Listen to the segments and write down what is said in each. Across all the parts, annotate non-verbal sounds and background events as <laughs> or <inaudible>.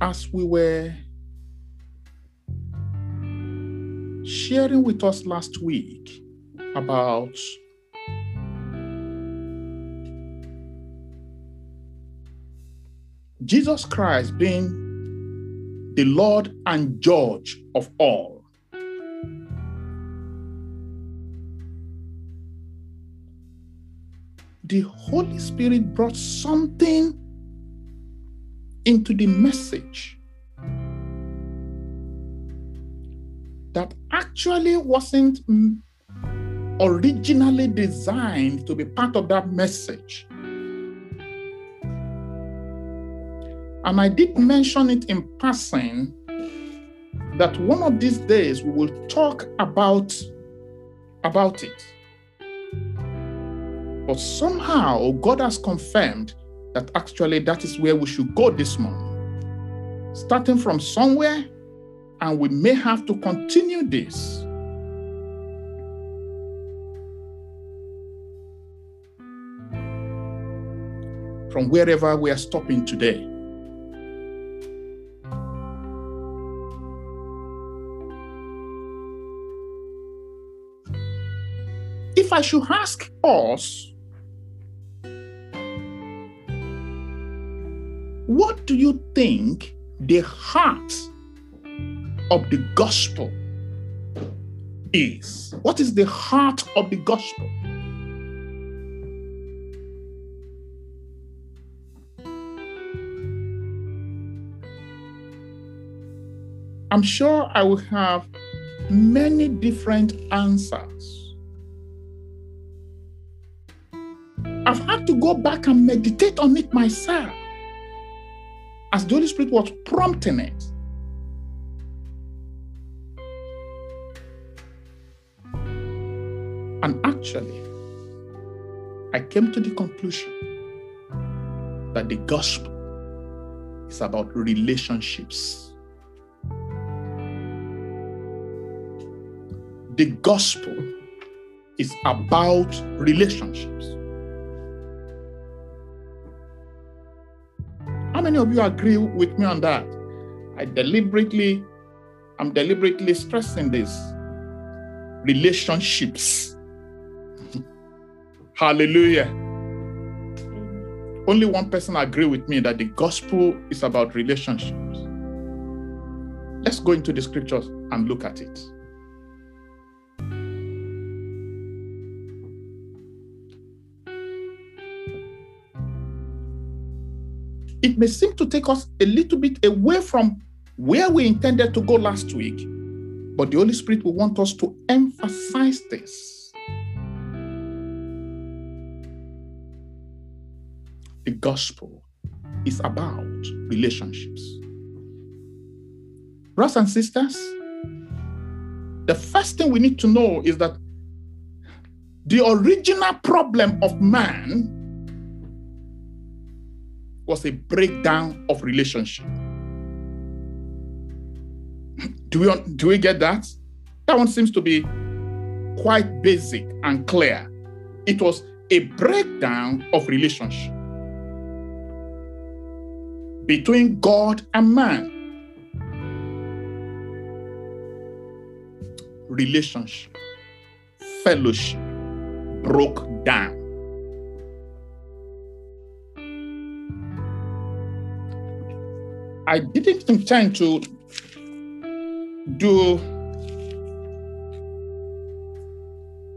as we were sharing with us last week about Jesus Christ being the Lord and Judge of all. The Holy Spirit brought something into the message that actually wasn't originally designed to be part of that message. And I did mention it in passing that one of these days we will talk about, about it. But somehow God has confirmed that actually that is where we should go this morning. Starting from somewhere, and we may have to continue this. From wherever we are stopping today. If I should ask us, what do you think the heart of the gospel is? What is the heart of the gospel? I'm sure I will have many different answers. I've had to go back and meditate on it myself as the Holy Spirit was prompting it. And actually, I came to the conclusion that the gospel is about relationships. The gospel is about relationships. Of you agree with me on that? I deliberately, I'm deliberately stressing this. Relationships. <laughs> Hallelujah. Only one person agree with me that the gospel is about relationships. Let's go into the scriptures and look at it. It may seem to take us a little bit away from where we intended to go last week, but the Holy Spirit will want us to emphasize this. the gospel is about relationships. Brothers and sisters, the first thing we need to know is that the original problem of man was a breakdown of relationship. Do we, do we get that? That one seems to be quite basic and clear. It was a breakdown of relationship between God and man. Relationship, fellowship broke down. I didn't intend to do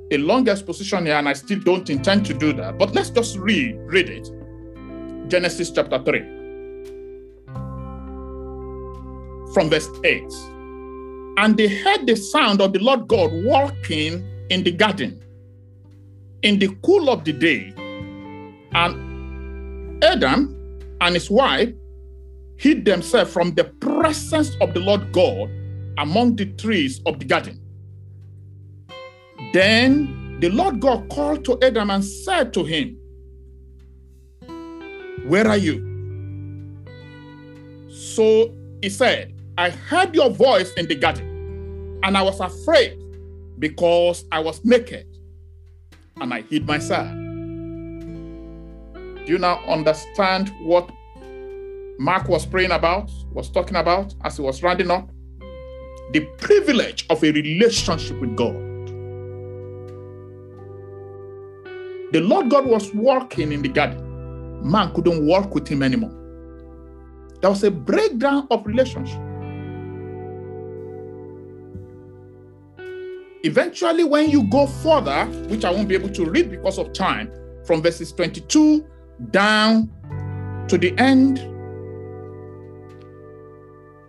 a long exposition here, and I still don't intend to do that. But let's just read, read it. Genesis chapter 3 from verse 8. And they heard the sound of the Lord God walking in the garden in the cool of the day. And Adam and his wife hid themselves from the presence of the Lord God among the trees of the garden. Then the Lord God called to Adam and said to him, Where are you? So he said, I heard your voice in the garden, and I was afraid because I was naked and I hid myself. Do you now understand what Mark was praying about, was talking about as he was rounding up the privilege of a relationship with God. The Lord God was walking in the garden. Man couldn't walk with him anymore. There was a breakdown of relationship. Eventually, when you go further, which I won't be able to read because of time, from verses 22 down to the end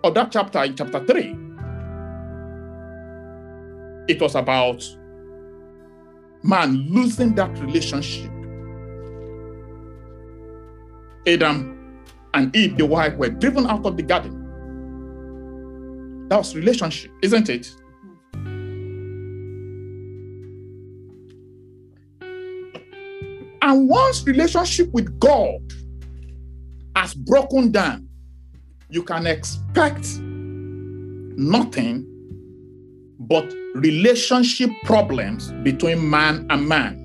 of that chapter in chapter 3, it was about man losing that relationship. Adam and Eve, the wife, were driven out of the garden. That was relationship, isn't it? And once relationship with God has broken down, you can expect nothing but relationship problems between man and man.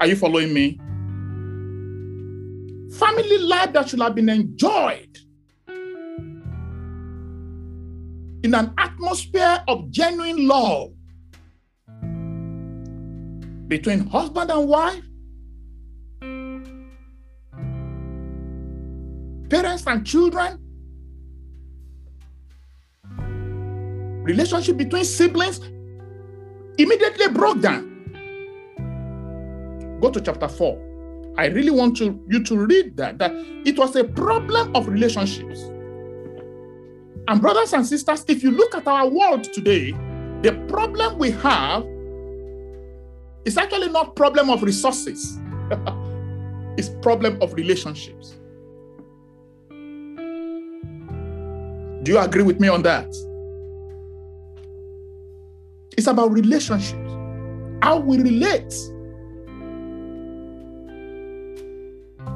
Are you following me? Family life that should have been enjoyed in an atmosphere of genuine love between husband and wife, parents and children, relationship between siblings immediately broke down. Go to chapter 4. I really want to, you to read that, that it was a problem of relationships. And brothers and sisters, if you look at our world today, the problem we have is actually not problem of resources. <laughs> it's problem of relationships. Do you agree with me on that? It's about relationships, how we relate.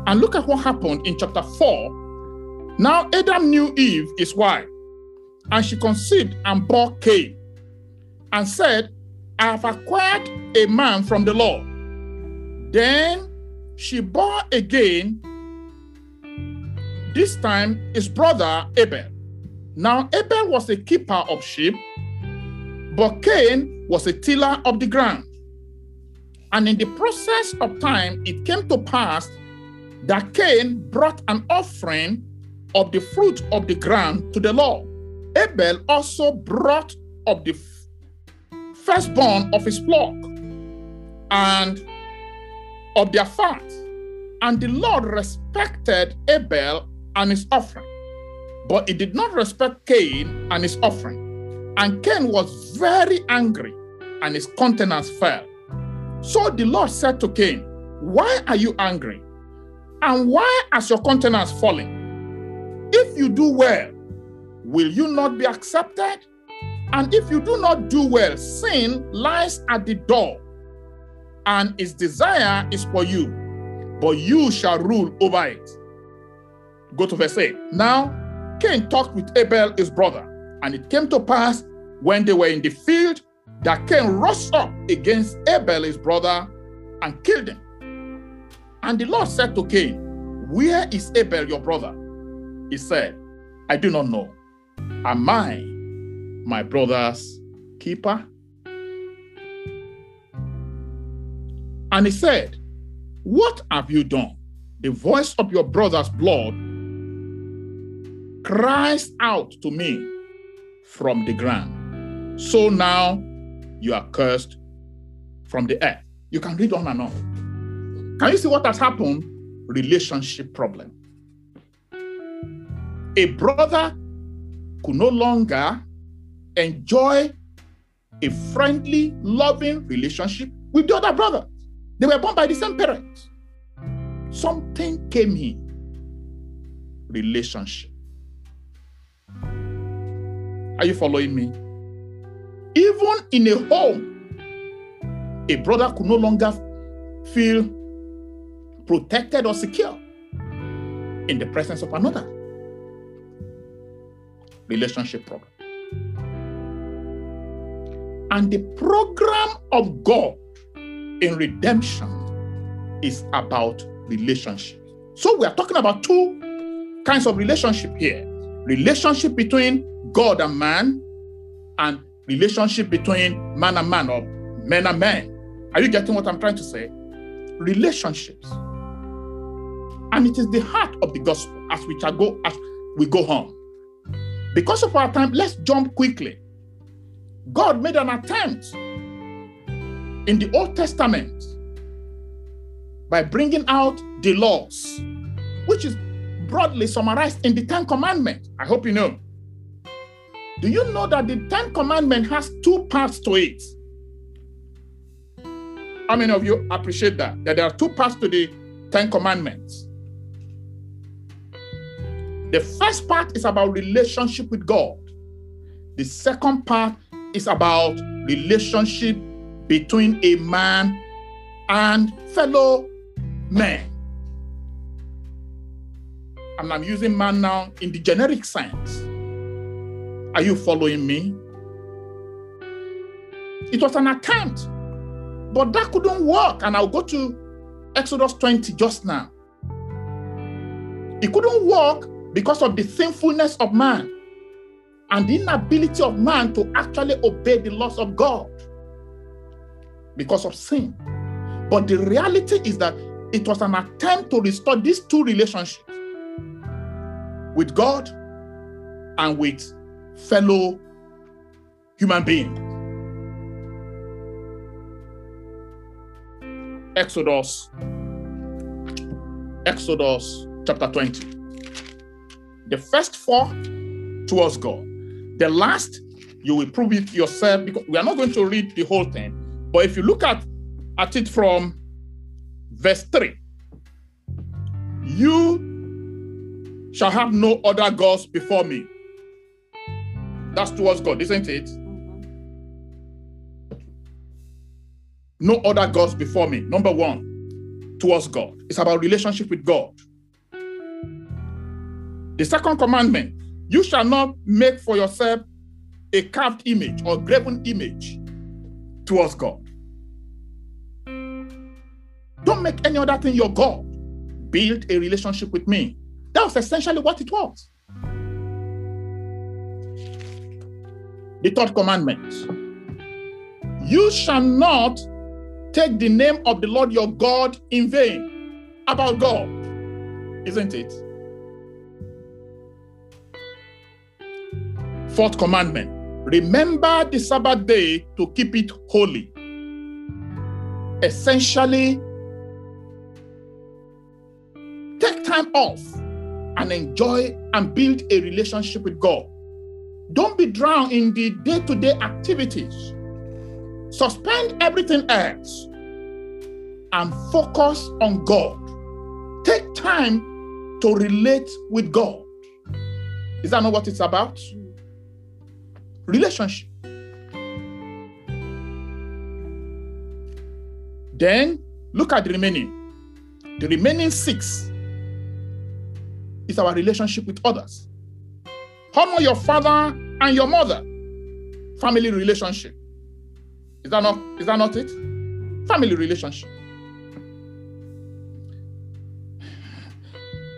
And look at what happened in chapter 4. Now Adam knew Eve, his wife, and she conceived and bore Cain, and said, I have acquired a man from the Lord. Then she bore again, this time his brother Abel. Now Abel was a keeper of sheep but Cain was a tiller of the ground. And in the process of time, it came to pass that Cain brought an offering of the fruit of the ground to the Lord. Abel also brought of the firstborn of his flock and of their fat. And the Lord respected Abel and his offering, but he did not respect Cain and his offering. And Cain was very angry, and his countenance fell. So the Lord said to Cain, Why are you angry? And why has your countenance fallen? If you do well, will you not be accepted? And if you do not do well, sin lies at the door, and its desire is for you, but you shall rule over it. Go to verse 8. Now, Cain talked with Abel, his brother, and it came to pass when they were in the field that Cain rose up against Abel, his brother, and killed him. And the Lord said to Cain, Where is Abel, your brother? He said, I do not know. Am I my brother's keeper? And he said, What have you done? The voice of your brother's blood cries out to me from the ground. So now you are cursed from the earth. You can read on and on. Can you see what has happened? Relationship problem. A brother could no longer enjoy a friendly, loving relationship with the other brother. They were born by the same parents. Something came in. Relationship. Are you following me? Even in a home, a brother could no longer feel protected or secure in the presence of another. Relationship problem. And the program of God in redemption is about relationship. So we are talking about two kinds of relationship here. Relationship between God and man and relationship between man and man or men and men. Are you getting what I'm trying to say? Relationships. And it is the heart of the gospel as we shall go as we go home. Because of our time, let's jump quickly. God made an attempt in the Old Testament by bringing out the laws, which is broadly summarized in the Ten Commandments. I hope you know. Do you know that the Ten Commandments has two parts to it? How many of you appreciate that? That there are two parts to the Ten Commandments. The first part is about relationship with God. The second part is about relationship between a man and fellow men. And I'm using man now in the generic sense. Are you following me? It was an attempt, but that couldn't work. And I'll go to Exodus 20 just now. It couldn't work because of the sinfulness of man and the inability of man to actually obey the laws of God because of sin. But the reality is that it was an attempt to restore these two relationships with God and with fellow human beings. Exodus, Exodus chapter 20. The first four towards God. The last, you will prove it yourself because we are not going to read the whole thing. But if you look at, at it from verse 3, you shall have no other gods before me. That's towards God, isn't it? No other gods before me. Number one, towards God. It's about relationship with God. The second commandment you shall not make for yourself a carved image or graven image towards God. Don't make any other thing your God. Build a relationship with me. That was essentially what it was. The third commandment You shall not take the name of the Lord your God in vain. About God, isn't it? Fourth commandment remember the Sabbath day to keep it holy. Essentially, take time off and enjoy and build a relationship with God. Don't be drowned in the day to day activities. Suspend everything else and focus on God. Take time to relate with God. Is that not what it's about? relationship. Then look at the remaining. The remaining six is our relationship with others. Honor your father and your mother. Family relationship. Is that not, is that not it? Family relationship. <sighs>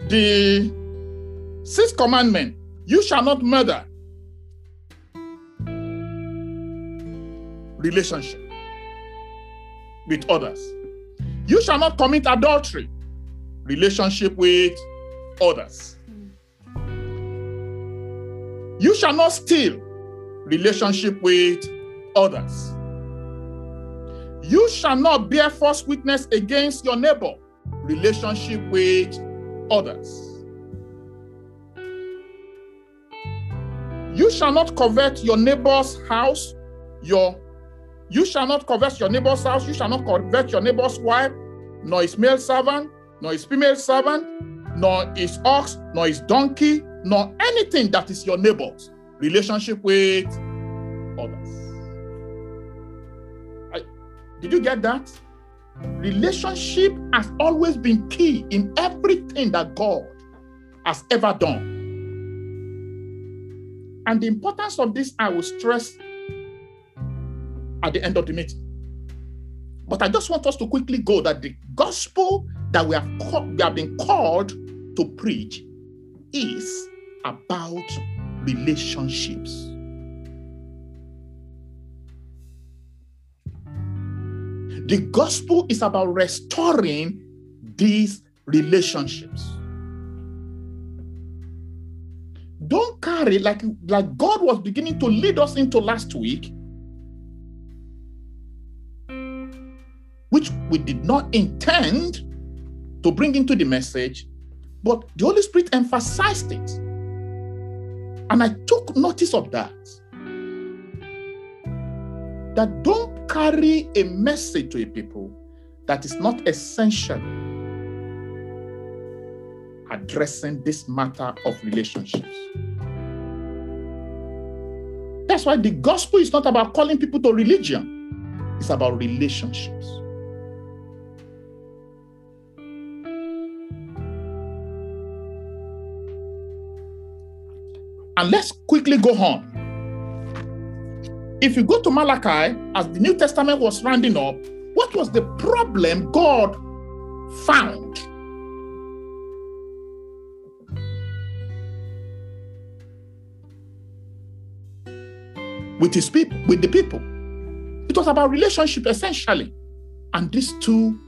The sixth commandment you shall not murder. relationship with others. You shall not commit adultery, relationship with others. You shall not steal, relationship with others. You shall not bear false witness against your neighbor, relationship with others. You shall not covet your neighbor's house, your you shall not covet your neighbor's house, you shall not covet your neighbor's wife, nor his male servant, nor his female servant, nor his ox, nor his donkey, nor anything that is your neighbor's relationship with others. I, did you get that? Relationship has always been key in everything that God has ever done. And the importance of this, I will stress at the end of the meeting. But I just want us to quickly go that the gospel that we have, we have been called to preach is about relationships. The gospel is about restoring these relationships. Don't carry like, like God was beginning to lead us into last week, which we did not intend to bring into the message, but the Holy Spirit emphasized it. And I took notice of that. That don't carry a message to a people that is not essential addressing this matter of relationships. That's why the gospel is not about calling people to religion, it's about relationships. And let's quickly go on. If you go to Malachi, as the New Testament was rounding up, what was the problem God found? With his people, with the people. It was about relationship essentially. And these two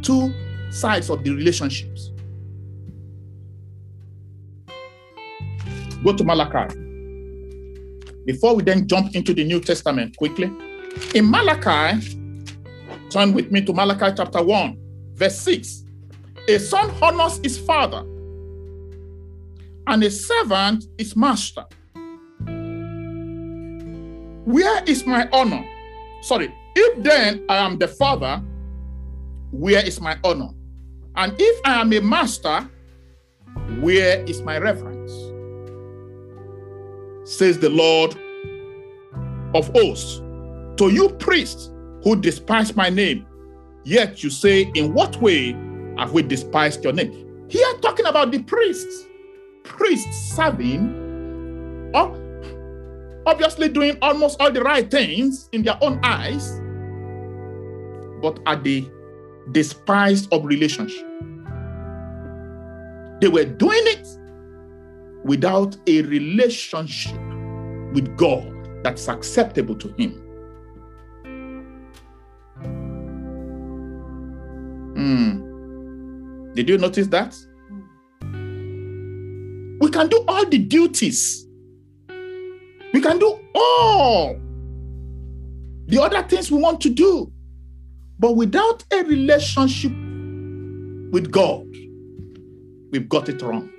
two sides of the relationships. Go to Malachi. Before we then jump into the New Testament quickly. In Malachi, turn with me to Malachi chapter 1, verse 6. A son honors his father, and a servant his master. Where is my honor? Sorry, if then I am the father, where is my honor? And if I am a master, where is my reverence? Says the Lord of hosts. To you, priests who despise my name, yet you say, In what way have we despised your name? Here, talking about the priests, priests serving, or obviously doing almost all the right things in their own eyes, but are they despised of relationship? They were doing it without a relationship with God that's acceptable to Him. Hmm. Did you notice that? We can do all the duties. We can do all the other things we want to do. But without a relationship with God, we've got it wrong.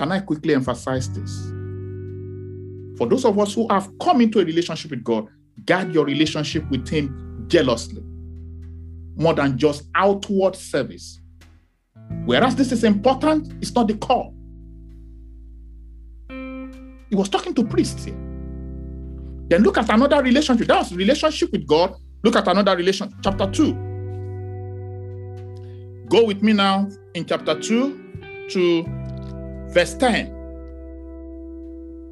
Can I quickly emphasize this? For those of us who have come into a relationship with God, guard your relationship with Him jealously, more than just outward service. Whereas this is important, it's not the core. He was talking to priests here. Then look at another relationship. That was relationship with God. Look at another relation, chapter 2. Go with me now in chapter 2 to verse 10.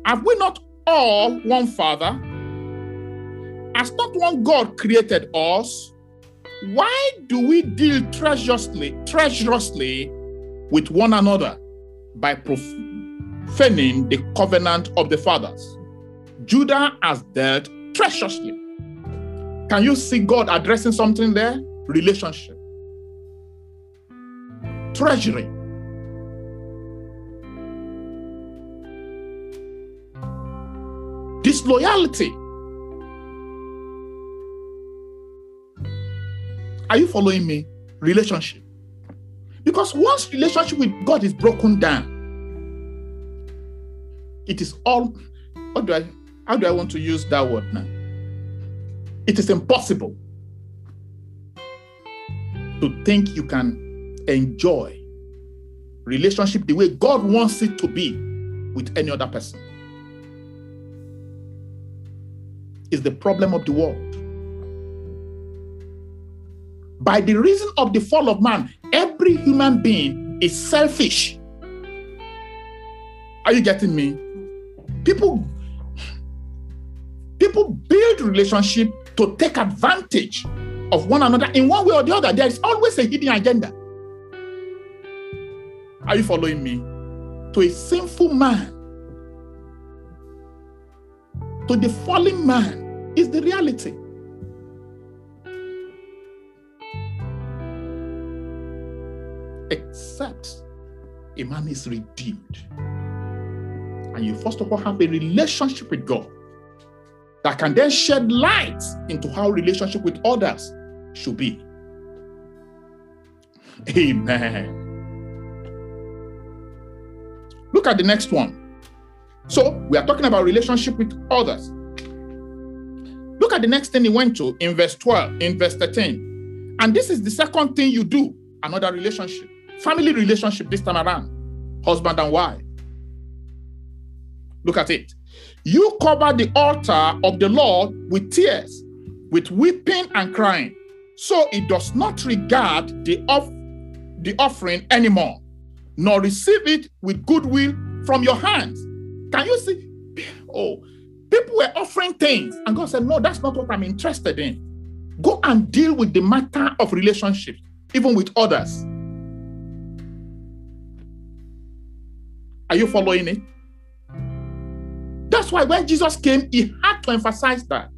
Have we not all one Father? Has not one God created us? Why do we deal treacherously, treacherously with one another by profaning the covenant of the fathers? Judah has dealt treacherously. Can you see God addressing something there? Relationship. Treasury. Disloyalty. Are you following me? Relationship. Because once relationship with God is broken down, it is all. What do I? How do I want to use that word now? It is impossible to think you can enjoy relationship the way God wants it to be with any other person. Is the problem of the world. By the reason of the fall of man, every human being is selfish. Are you getting me? People people build relationship to take advantage of one another in one way or the other. There is always a hidden agenda. Are you following me? To a sinful man, to the fallen man, is the reality. Except a man is redeemed. And you first of all have a relationship with God that can then shed light into how relationship with others should be. Amen. Look at the next one. So we are talking about relationship with others. Look at the next thing he went to in verse 12, in verse 13. And this is the second thing you do, another relationship, family relationship this time around, husband and wife. Look at it. You cover the altar of the Lord with tears, with weeping and crying. So it does not regard the, off- the offering anymore, nor receive it with goodwill from your hands. Can you see? Oh, people were offering things, and God said, No, that's not what I'm interested in. Go and deal with the matter of relationships, even with others. Are you following it? That's why when Jesus came, he had to emphasize that.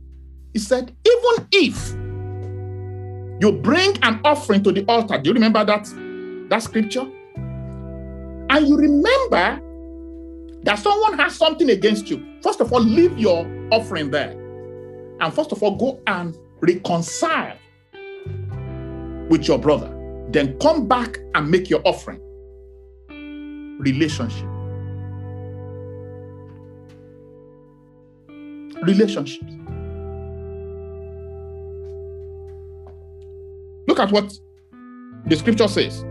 He said, even if you bring an offering to the altar, do you remember that, that scripture? And you remember that someone has something against you. First of all, leave your offering there. And first of all, go and reconcile with your brother. Then come back and make your offering. Relationship. relationships. Look at what the scripture says.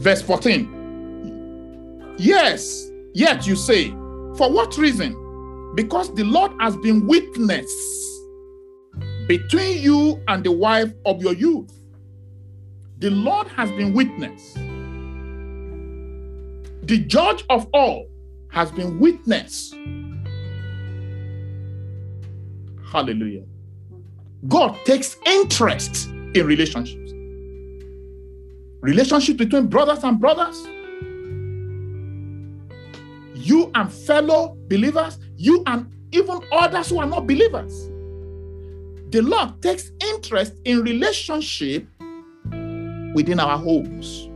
Verse 14. Yes, yet you say, for what reason? Because the Lord has been witness between you and the wife of your youth. The Lord has been witness. The judge of all has been witness Hallelujah. God takes interest in relationships. Relationships between brothers and brothers. You and fellow believers, you and even others who are not believers. The Lord takes interest in relationship within our homes.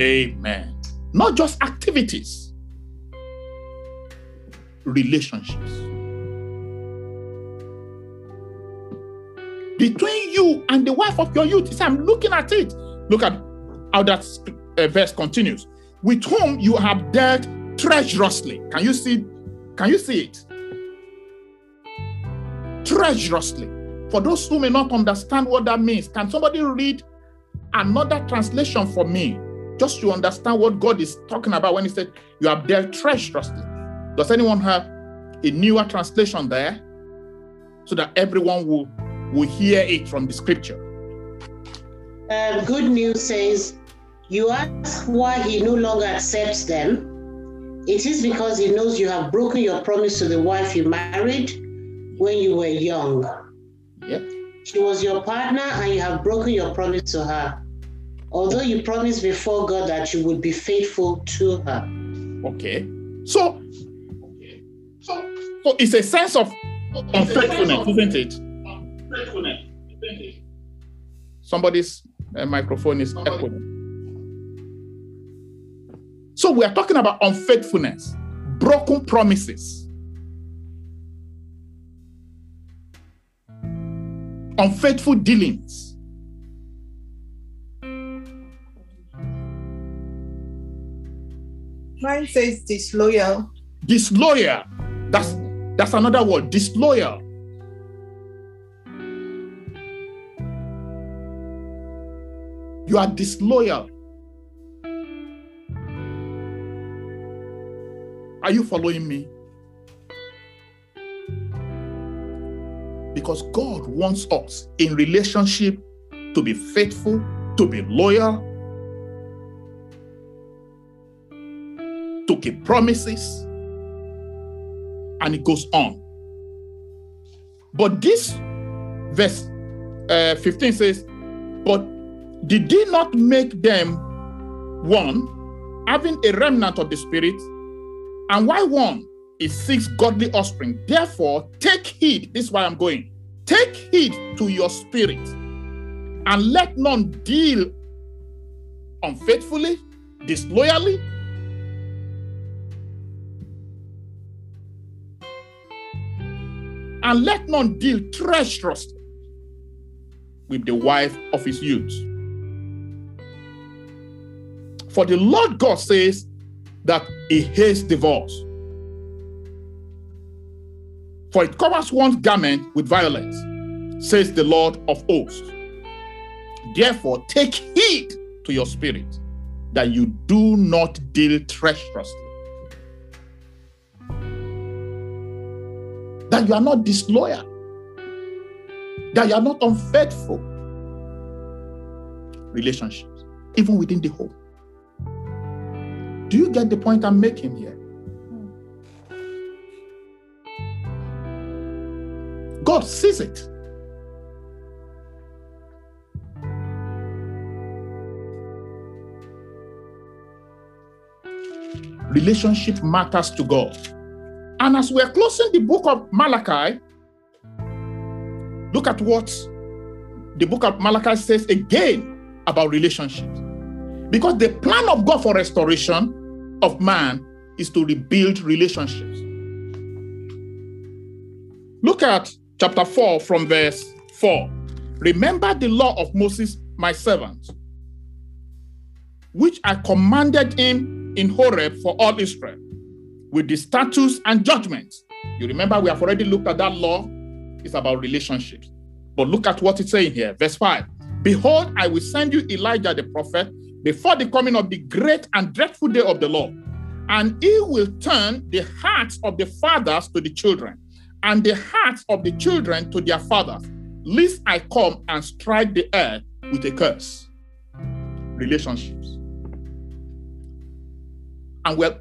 Amen. Not just activities relationships. Between you and the wife of your youth. I'm looking at it. Look at how that uh, verse continues. With whom you have dealt treacherously. Can you see? Can you see it? Treacherously. For those who may not understand what that means, can somebody read another translation for me? Just to understand what God is talking about when He said, You have dealt treacherously. Does anyone have a newer translation there so that everyone will, will hear it from the scripture? Uh, good news says, You ask why he no longer accepts them. It is because he knows you have broken your promise to the wife you married when you were young. Yep. She was your partner and you have broken your promise to her. Although you promised before God that you would be faithful to her. Okay. So so, so it's a sense of unfaithfulness, isn't it? Unfaithfulness. Somebody's uh, microphone is echoing. So we are talking about unfaithfulness, broken promises, unfaithful dealings. Mine says disloyal. Disloyal. That's that's another word, disloyal. You are disloyal. Are you following me? Because God wants us in relationship to be faithful, to be loyal, to keep promises, And it goes on. But this verse uh, 15 says, But did he not make them one, having a remnant of the Spirit? And why one? It seeks godly offspring. Therefore, take heed. This is why I'm going. Take heed to your spirit, and let none deal unfaithfully, disloyally, and let none deal treacherously with the wife of his youth. For the Lord God says that he hates divorce. For it covers one's garment with violence, says the Lord of hosts. Therefore, take heed to your spirit that you do not deal treacherously. That you are not disloyal. That you are not unfaithful. Relationships, even within the home. Do you get the point I'm making here? God sees it. Relationship matters to God. And as we're closing the book of Malachi, look at what the book of Malachi says again about relationships. Because the plan of God for restoration of man is to rebuild relationships. Look at chapter 4 from verse 4. Remember the law of Moses, my servant, which I commanded him in Horeb for all Israel, with the statutes and judgments. You remember we have already looked at that law. It's about relationships. But look at what it's saying here. Verse 5 Behold, I will send you Elijah the prophet before the coming of the great and dreadful day of the Lord. And he will turn the hearts of the fathers to the children, and the hearts of the children to their fathers, lest I come and strike the earth with a curse. Relationships. And we're,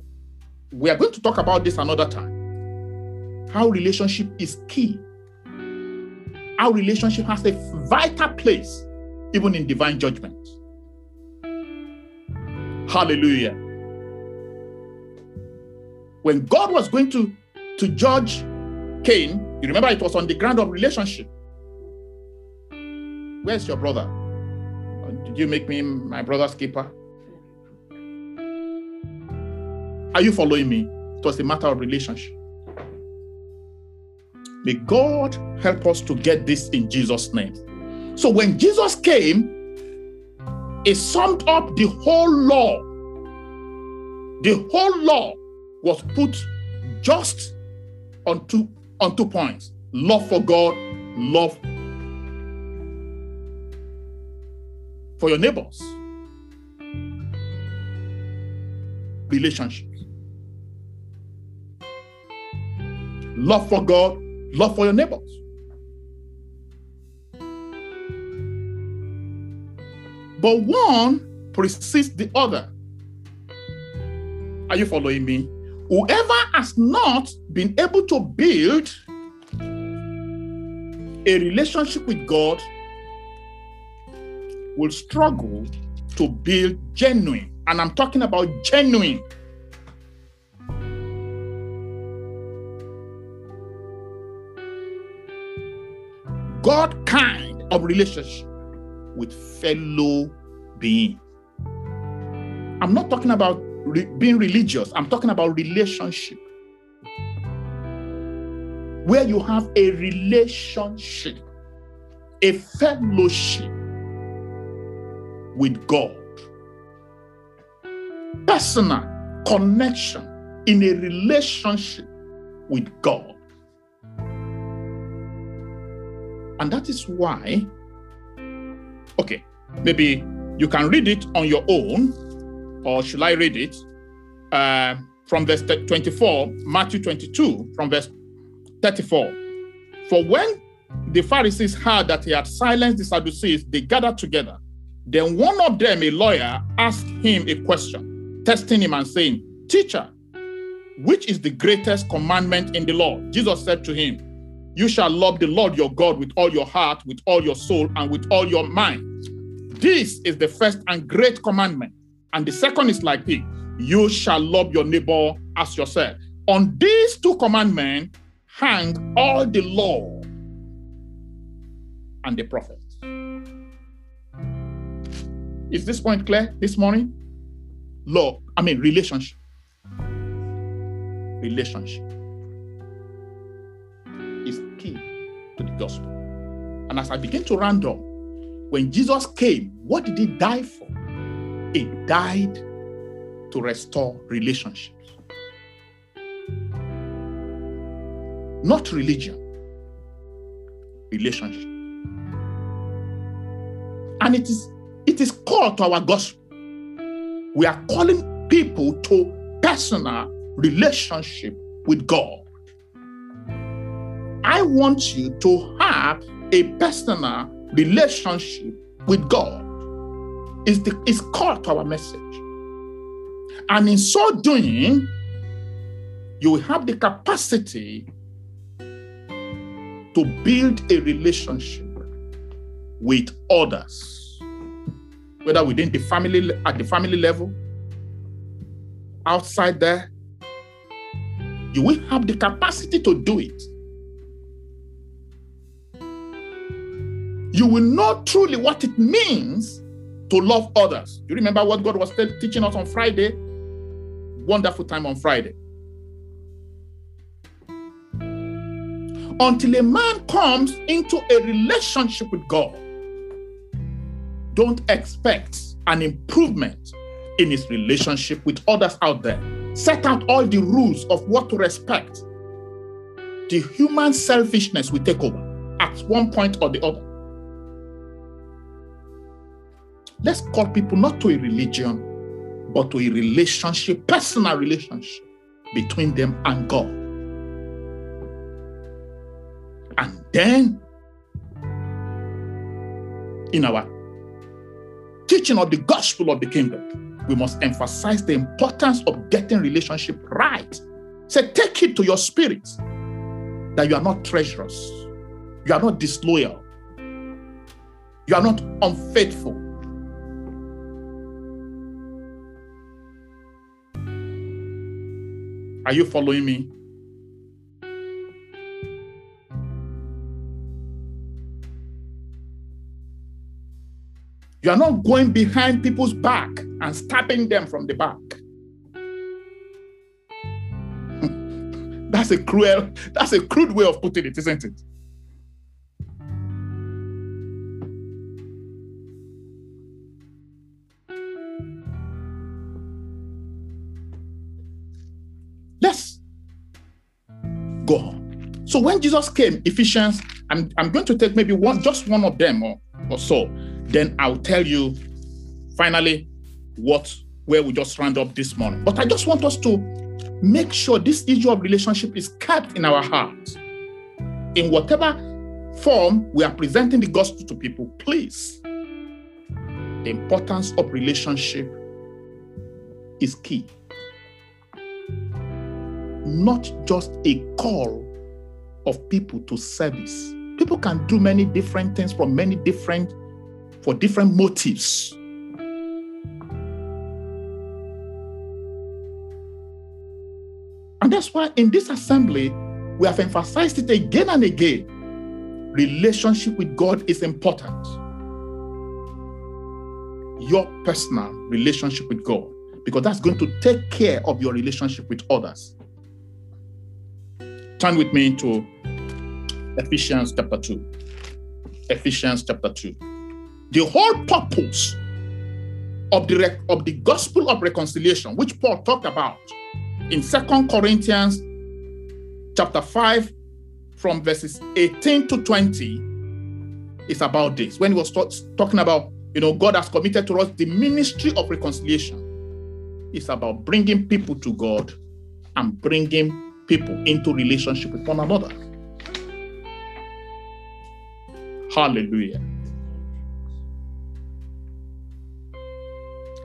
we are going to talk about this another time. How relationship is key. How relationship has a vital place, even in divine judgment. Hallelujah. When God was going to, to judge Cain, you remember it was on the ground of relationship. Where's your brother? Did you make me my brother's keeper? Are you following me? It was a matter of relationship. May God help us to get this in Jesus' name. So when Jesus came, he summed up the whole law. The whole law was put just on two, on two points love for God, love for your neighbors. Relationships. Love for God, love for your neighbors. But one precedes the other. Are you following me? Whoever has not been able to build a relationship with God will struggle to build genuine, and I'm talking about genuine. God kind of relationship with fellow being. I'm not talking about re- being religious, I'm talking about relationship. Where you have a relationship, a fellowship with God, personal connection in a relationship with God. And that is why, okay, maybe you can read it on your own, or should I read it? Uh, from verse 24, Matthew 22, from verse 34. For when the Pharisees heard that he had silenced the Sadducees, they gathered together. Then one of them, a lawyer, asked him a question, testing him and saying, Teacher, which is the greatest commandment in the law? Jesus said to him, You shall love the Lord your God with all your heart, with all your soul, and with all your mind. This is the first and great commandment. And the second is like this you shall love your neighbor as yourself. On these two commandments hang all the law and the prophets. Is this point clear this morning? Law, I mean, relationship. Relationship to the gospel. And as I begin to round up, when Jesus came, what did he die for? He died to restore relationships. Not religion, relationship. And it is it is called to our gospel. We are calling people to personal relationship with God. I want you to have a personal relationship with God. It's, the, it's called to our message. And in so doing, you will have the capacity to build a relationship with others, whether within the family, at the family level, outside there. You will have the capacity to do it. You will know truly what it means to love others. You remember what God was teaching us on Friday? Wonderful time on Friday. Until a man comes into a relationship with God, don't expect an improvement in his relationship with others out there. Set out all the rules of what to respect. The human selfishness will take over at one point or the other. Let's call people not to a religion, but to a relationship, personal relationship between them and God. And then, in our teaching of the gospel of the kingdom, we must emphasize the importance of getting relationship right. Say, take it to your spirit that you are not treacherous, you are not disloyal, you are not unfaithful, Are you following me? You are not going behind people's back and stabbing them from the back. <laughs> that's a cruel, that's a crude way of putting it, isn't it? When Jesus came, Ephesians, I'm, I'm going to take maybe one, just one of them or, or so. Then I'll tell you finally what where we just round up this morning. But I just want us to make sure this issue of relationship is kept in our hearts. In whatever form we are presenting the gospel to people, please. The importance of relationship is key. Not just a call of people to service. People can do many different things from many different, for different motives. And that's why in this assembly, we have emphasized it again and again. Relationship with God is important. Your personal relationship with God, because that's going to take care of your relationship with others. Turn with me to Ephesians chapter 2. Ephesians chapter 2. The whole purpose of the, of the gospel of reconciliation, which Paul talked about in Second Corinthians chapter 5, from verses 18 to 20, is about this. When he was talking about, you know, God has committed to us the ministry of reconciliation. It's about bringing people to God and bringing people into relationship with one another. Hallelujah.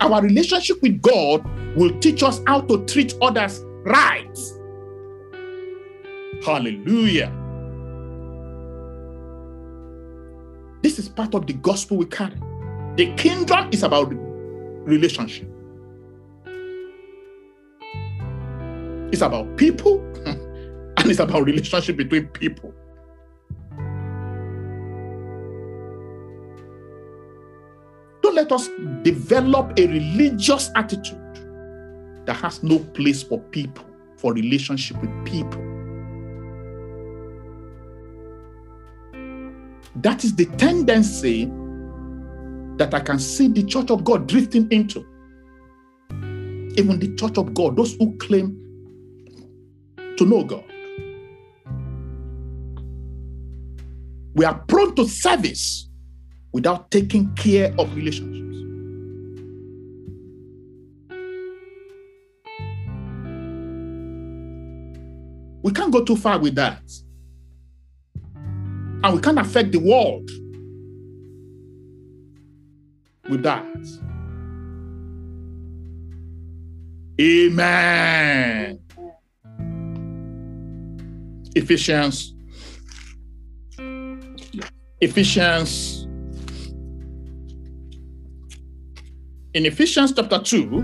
Our relationship with God will teach us how to treat others right. Hallelujah. This is part of the gospel we carry. The kingdom is about relationship. It's about people and it's about relationship between people. Don't let us develop a religious attitude that has no place for people, for relationship with people. That is the tendency that I can see the church of God drifting into. Even the church of God, those who claim to know God. We are prone to service without taking care of relationships. We can't go too far with that. And we can't affect the world with that. Amen. Ephesians. Ephesians. In Ephesians chapter 2,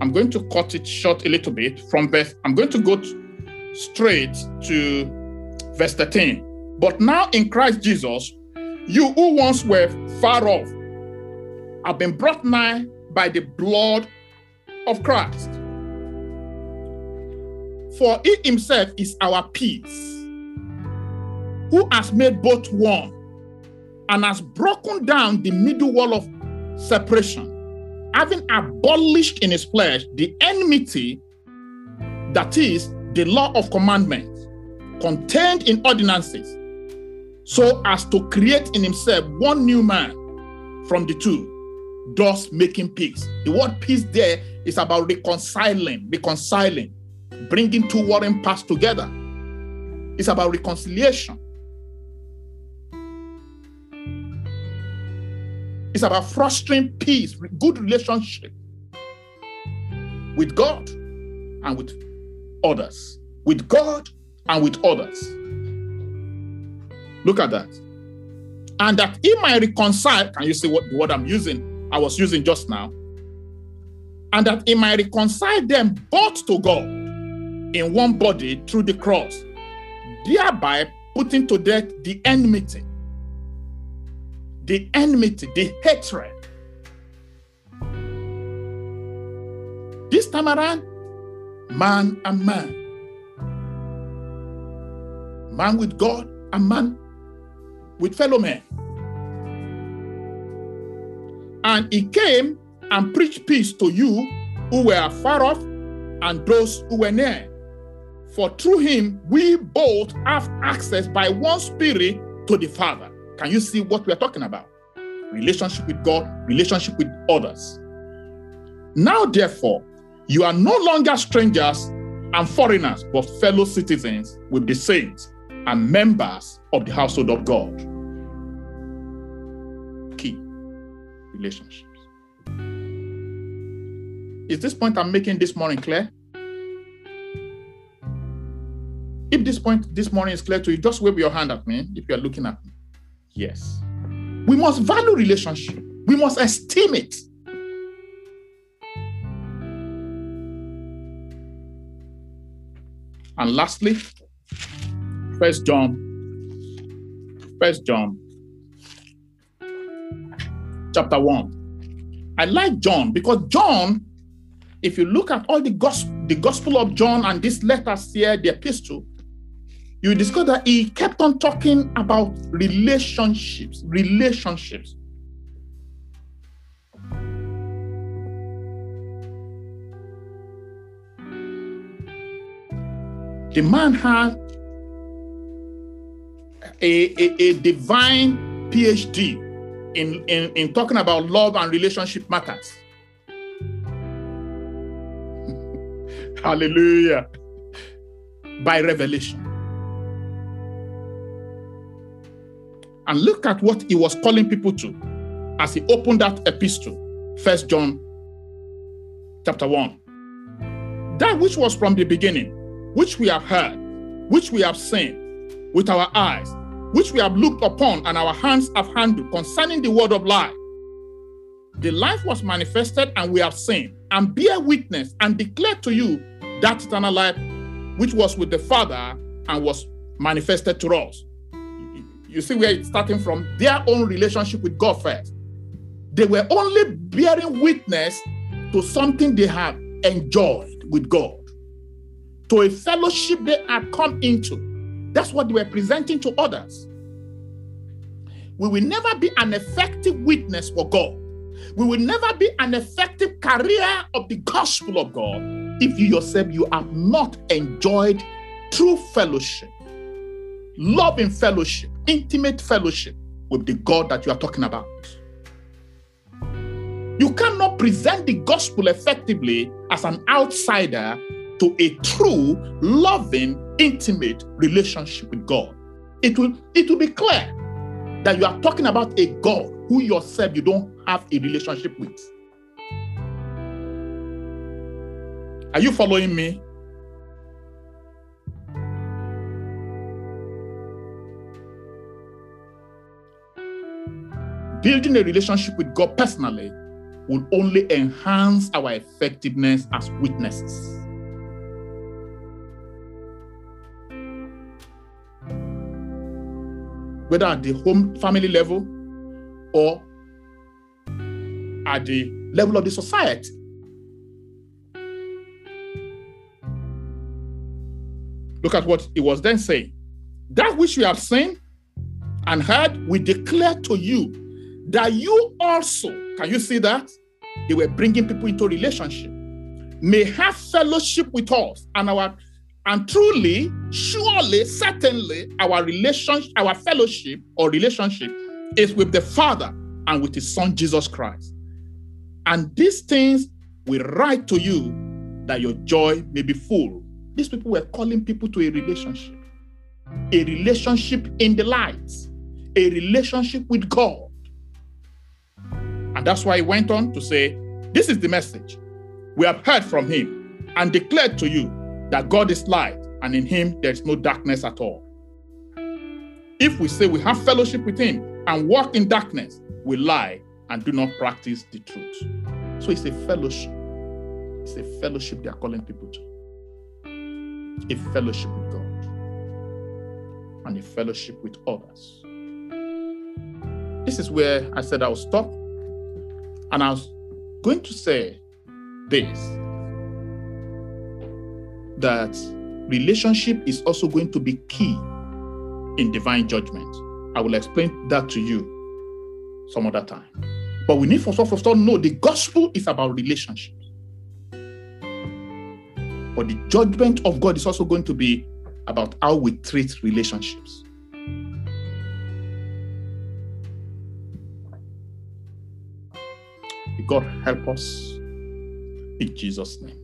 I'm going to cut it short a little bit from verse. I'm going to go straight to verse 13. But now in Christ Jesus, you who once were far off have been brought nigh by the blood of Christ. For he himself is our peace, who has made both one and has broken down the middle wall of separation, having abolished in his flesh the enmity that is the law of commandments contained in ordinances, so as to create in himself one new man from the two, thus making peace. The word peace there is about reconciling, reconciling, bringing two warring parts together. It's about reconciliation. It's about fostering peace, good relationship with God and with others. With God and with others. Look at that. And that he might reconcile. Can you see what the word I'm using? I was using just now. And that he might reconcile them both to God in one body through the cross, thereby putting to death the enmity, the enmity, the hatred. This time around, man and man, man with God and man with fellow men. And he came and preached peace to you who were far off and those who were near. For through him we both have access by one spirit to the Father. Can you see what we are talking about? Relationship with God, relationship with others. Now, therefore, you are no longer strangers and foreigners, but fellow citizens with the saints and members of the household of God. Key relationships. Is this point I'm making this morning clear? If this point this morning is clear to you, just wave your hand at me if you're looking at me. Yes. We must value relationship. We must esteem it. And lastly, First John, First John, chapter one. I like John because John, if you look at all the gospel, the gospel of John and these letters here, the epistle, you discover that he kept on talking about relationships, relationships. The man had a, a, a divine PhD in, in, in talking about love and relationship matters. <laughs> Hallelujah. By revelation. And look at what he was calling people to as he opened that epistle, First John chapter 1. That which was from the beginning, which we have heard, which we have seen with our eyes, which we have looked upon and our hands have handled concerning the word of life. The life was manifested and we have seen and bear witness and declare to you that eternal life which was with the Father and was manifested to us. You see where it's starting from their own relationship with God first. They were only bearing witness to something they have enjoyed with God, to a fellowship they had come into. That's what they were presenting to others. We will never be an effective witness for God. We will never be an effective carrier of the gospel of God if you yourself you have not enjoyed true fellowship, loving fellowship, intimate fellowship with the God that you are talking about. You cannot present the gospel effectively as an outsider to a true, loving, intimate relationship with God. It will, it will be clear that you are talking about a God who yourself you don't have a relationship with. Are you following me? Building a relationship with God personally will only enhance our effectiveness as witnesses. Whether at the home family level or at the level of the society. Look at what he was then saying. That which we have seen and heard, we declare to you that you also, can you see that? They were bringing people into relationship, may have fellowship with us and our and truly, surely, certainly, our relationship, our fellowship or relationship is with the Father and with His Son Jesus Christ. And these things we write to you that your joy may be full. These people were calling people to a relationship, a relationship in the light, a relationship with God. And that's why he went on to say, This is the message. We have heard from him and declared to you that God is light, and in him there is no darkness at all. If we say we have fellowship with him and walk in darkness, we lie and do not practice the truth. So it's a fellowship. It's a fellowship they are calling people to. A fellowship with God and a fellowship with others. This is where I said I will stop. And I was going to say this that relationship is also going to be key in divine judgment. I will explain that to you some other time. But we need for first of all know the gospel is about relationships. But the judgment of God is also going to be about how we treat relationships. God help us in Jesus' name.